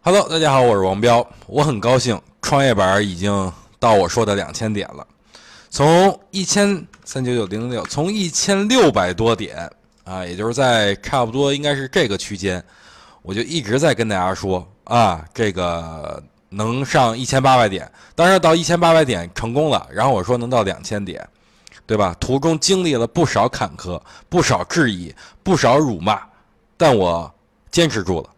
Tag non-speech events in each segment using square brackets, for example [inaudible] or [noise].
Hello，大家好，我是王彪，我很高兴创业板已经到我说的两千点了，从一千三九九零零六，从一千六百多点啊，也就是在差不多应该是这个区间，我就一直在跟大家说啊，这个能上一千八百点，当然到一千八百点成功了，然后我说能到两千点。对吧？途中经历了不少坎坷，不少质疑，不少辱骂，但我坚持住了。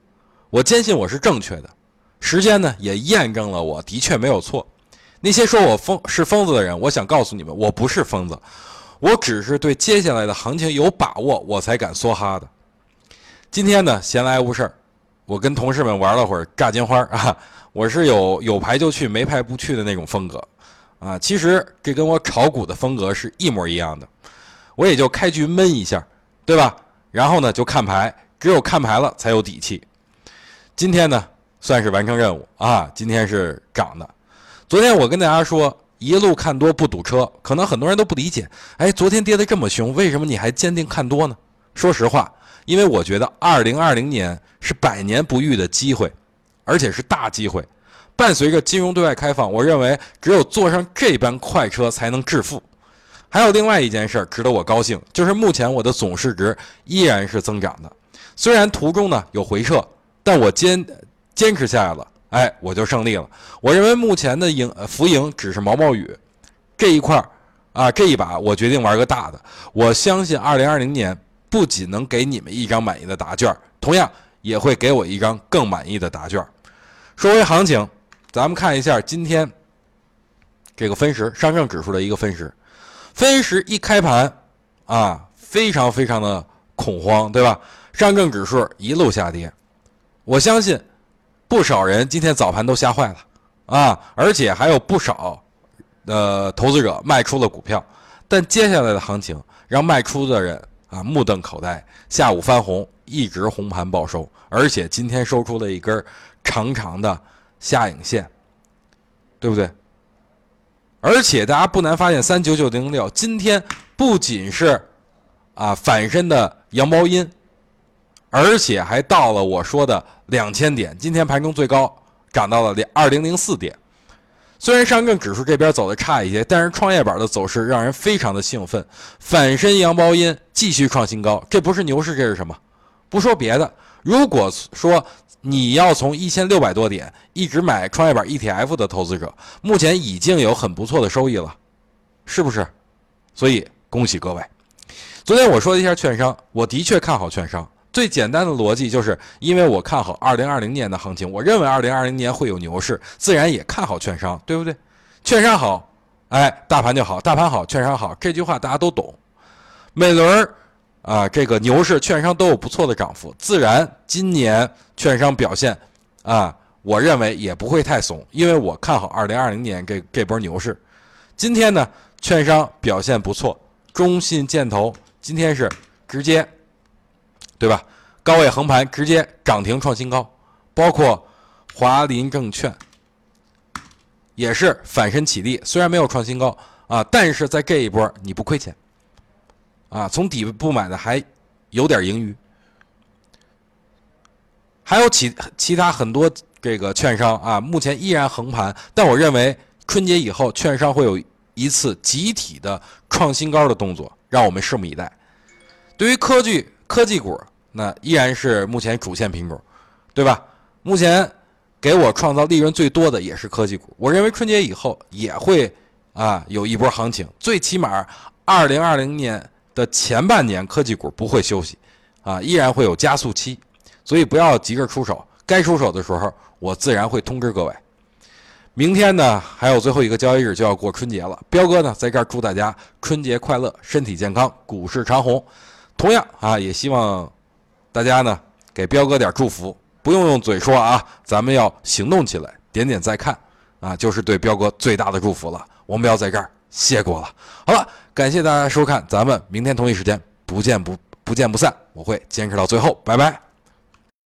我坚信我是正确的。时间呢，也验证了我的确没有错。那些说我疯是疯子的人，我想告诉你们，我不是疯子，我只是对接下来的行情有把握，我才敢梭哈的。今天呢，闲来无事儿，我跟同事们玩了会儿炸金花 [laughs] 啊，我是有有牌就去，没牌不去的那种风格。啊，其实这跟我炒股的风格是一模一样的，我也就开局闷一下，对吧？然后呢就看牌，只有看牌了才有底气。今天呢算是完成任务啊，今天是涨的。昨天我跟大家说一路看多不堵车，可能很多人都不理解，哎，昨天跌得这么凶，为什么你还坚定看多呢？说实话，因为我觉得二零二零年是百年不遇的机会，而且是大机会。伴随着金融对外开放，我认为只有坐上这班快车才能致富。还有另外一件事值得我高兴，就是目前我的总市值依然是增长的。虽然途中呢有回撤，但我坚坚持下来了，哎，我就胜利了。我认为目前的赢浮盈只是毛毛雨，这一块儿啊这一把我决定玩个大的。我相信二零二零年不仅能给你们一张满意的答卷，同样也会给我一张更满意的答卷。说回行情。咱们看一下今天这个分时上证指数的一个分时，分时一开盘啊，非常非常的恐慌，对吧？上证指数一路下跌，我相信不少人今天早盘都吓坏了啊，而且还有不少呃投资者卖出了股票，但接下来的行情让卖出的人啊目瞪口呆，下午翻红，一直红盘报收，而且今天收出了一根长长的。下影线，对不对？而且大家不难发现，三九九零六今天不仅是啊反身的阳包阴，而且还到了我说的两千点。今天盘中最高涨到了两二零零四点。虽然上证指数这边走的差一些，但是创业板的走势让人非常的兴奋。反身阳包阴继续创新高，这不是牛市，这是什么？不说别的，如果说。你要从一千六百多点一直买创业板 ETF 的投资者，目前已经有很不错的收益了，是不是？所以恭喜各位。昨天我说了一下券商，我的确看好券商。最简单的逻辑就是因为我看好二零二零年的行情，我认为二零二零年会有牛市，自然也看好券商，对不对？券商好，哎，大盘就好；大盘好，券商好。这句话大家都懂。每轮。啊，这个牛市券商都有不错的涨幅，自然今年券商表现，啊，我认为也不会太怂，因为我看好二零二零年这这波牛市。今天呢，券商表现不错，中信建投今天是直接，对吧？高位横盘，直接涨停创新高，包括华林证券也是反身起立，虽然没有创新高啊，但是在这一波你不亏钱。啊，从底部买的还有点盈余，还有其其他很多这个券商啊，目前依然横盘，但我认为春节以后券商会有一次集体的创新高的动作，让我们拭目以待。对于科技科技股，那依然是目前主线品种，对吧？目前给我创造利润最多的也是科技股，我认为春节以后也会啊有一波行情，最起码二零二零年。的前半年科技股不会休息，啊，依然会有加速期，所以不要急着出手，该出手的时候我自然会通知各位。明天呢还有最后一个交易日就要过春节了，彪哥呢在这儿祝大家春节快乐，身体健康，股市长虹。同样啊，也希望大家呢给彪哥点祝福，不用用嘴说啊，咱们要行动起来，点点再看啊，就是对彪哥最大的祝福了。我们要在这儿谢过了，好了。感谢大家收看，咱们明天同一时间不见不不见不散，我会坚持到最后，拜拜。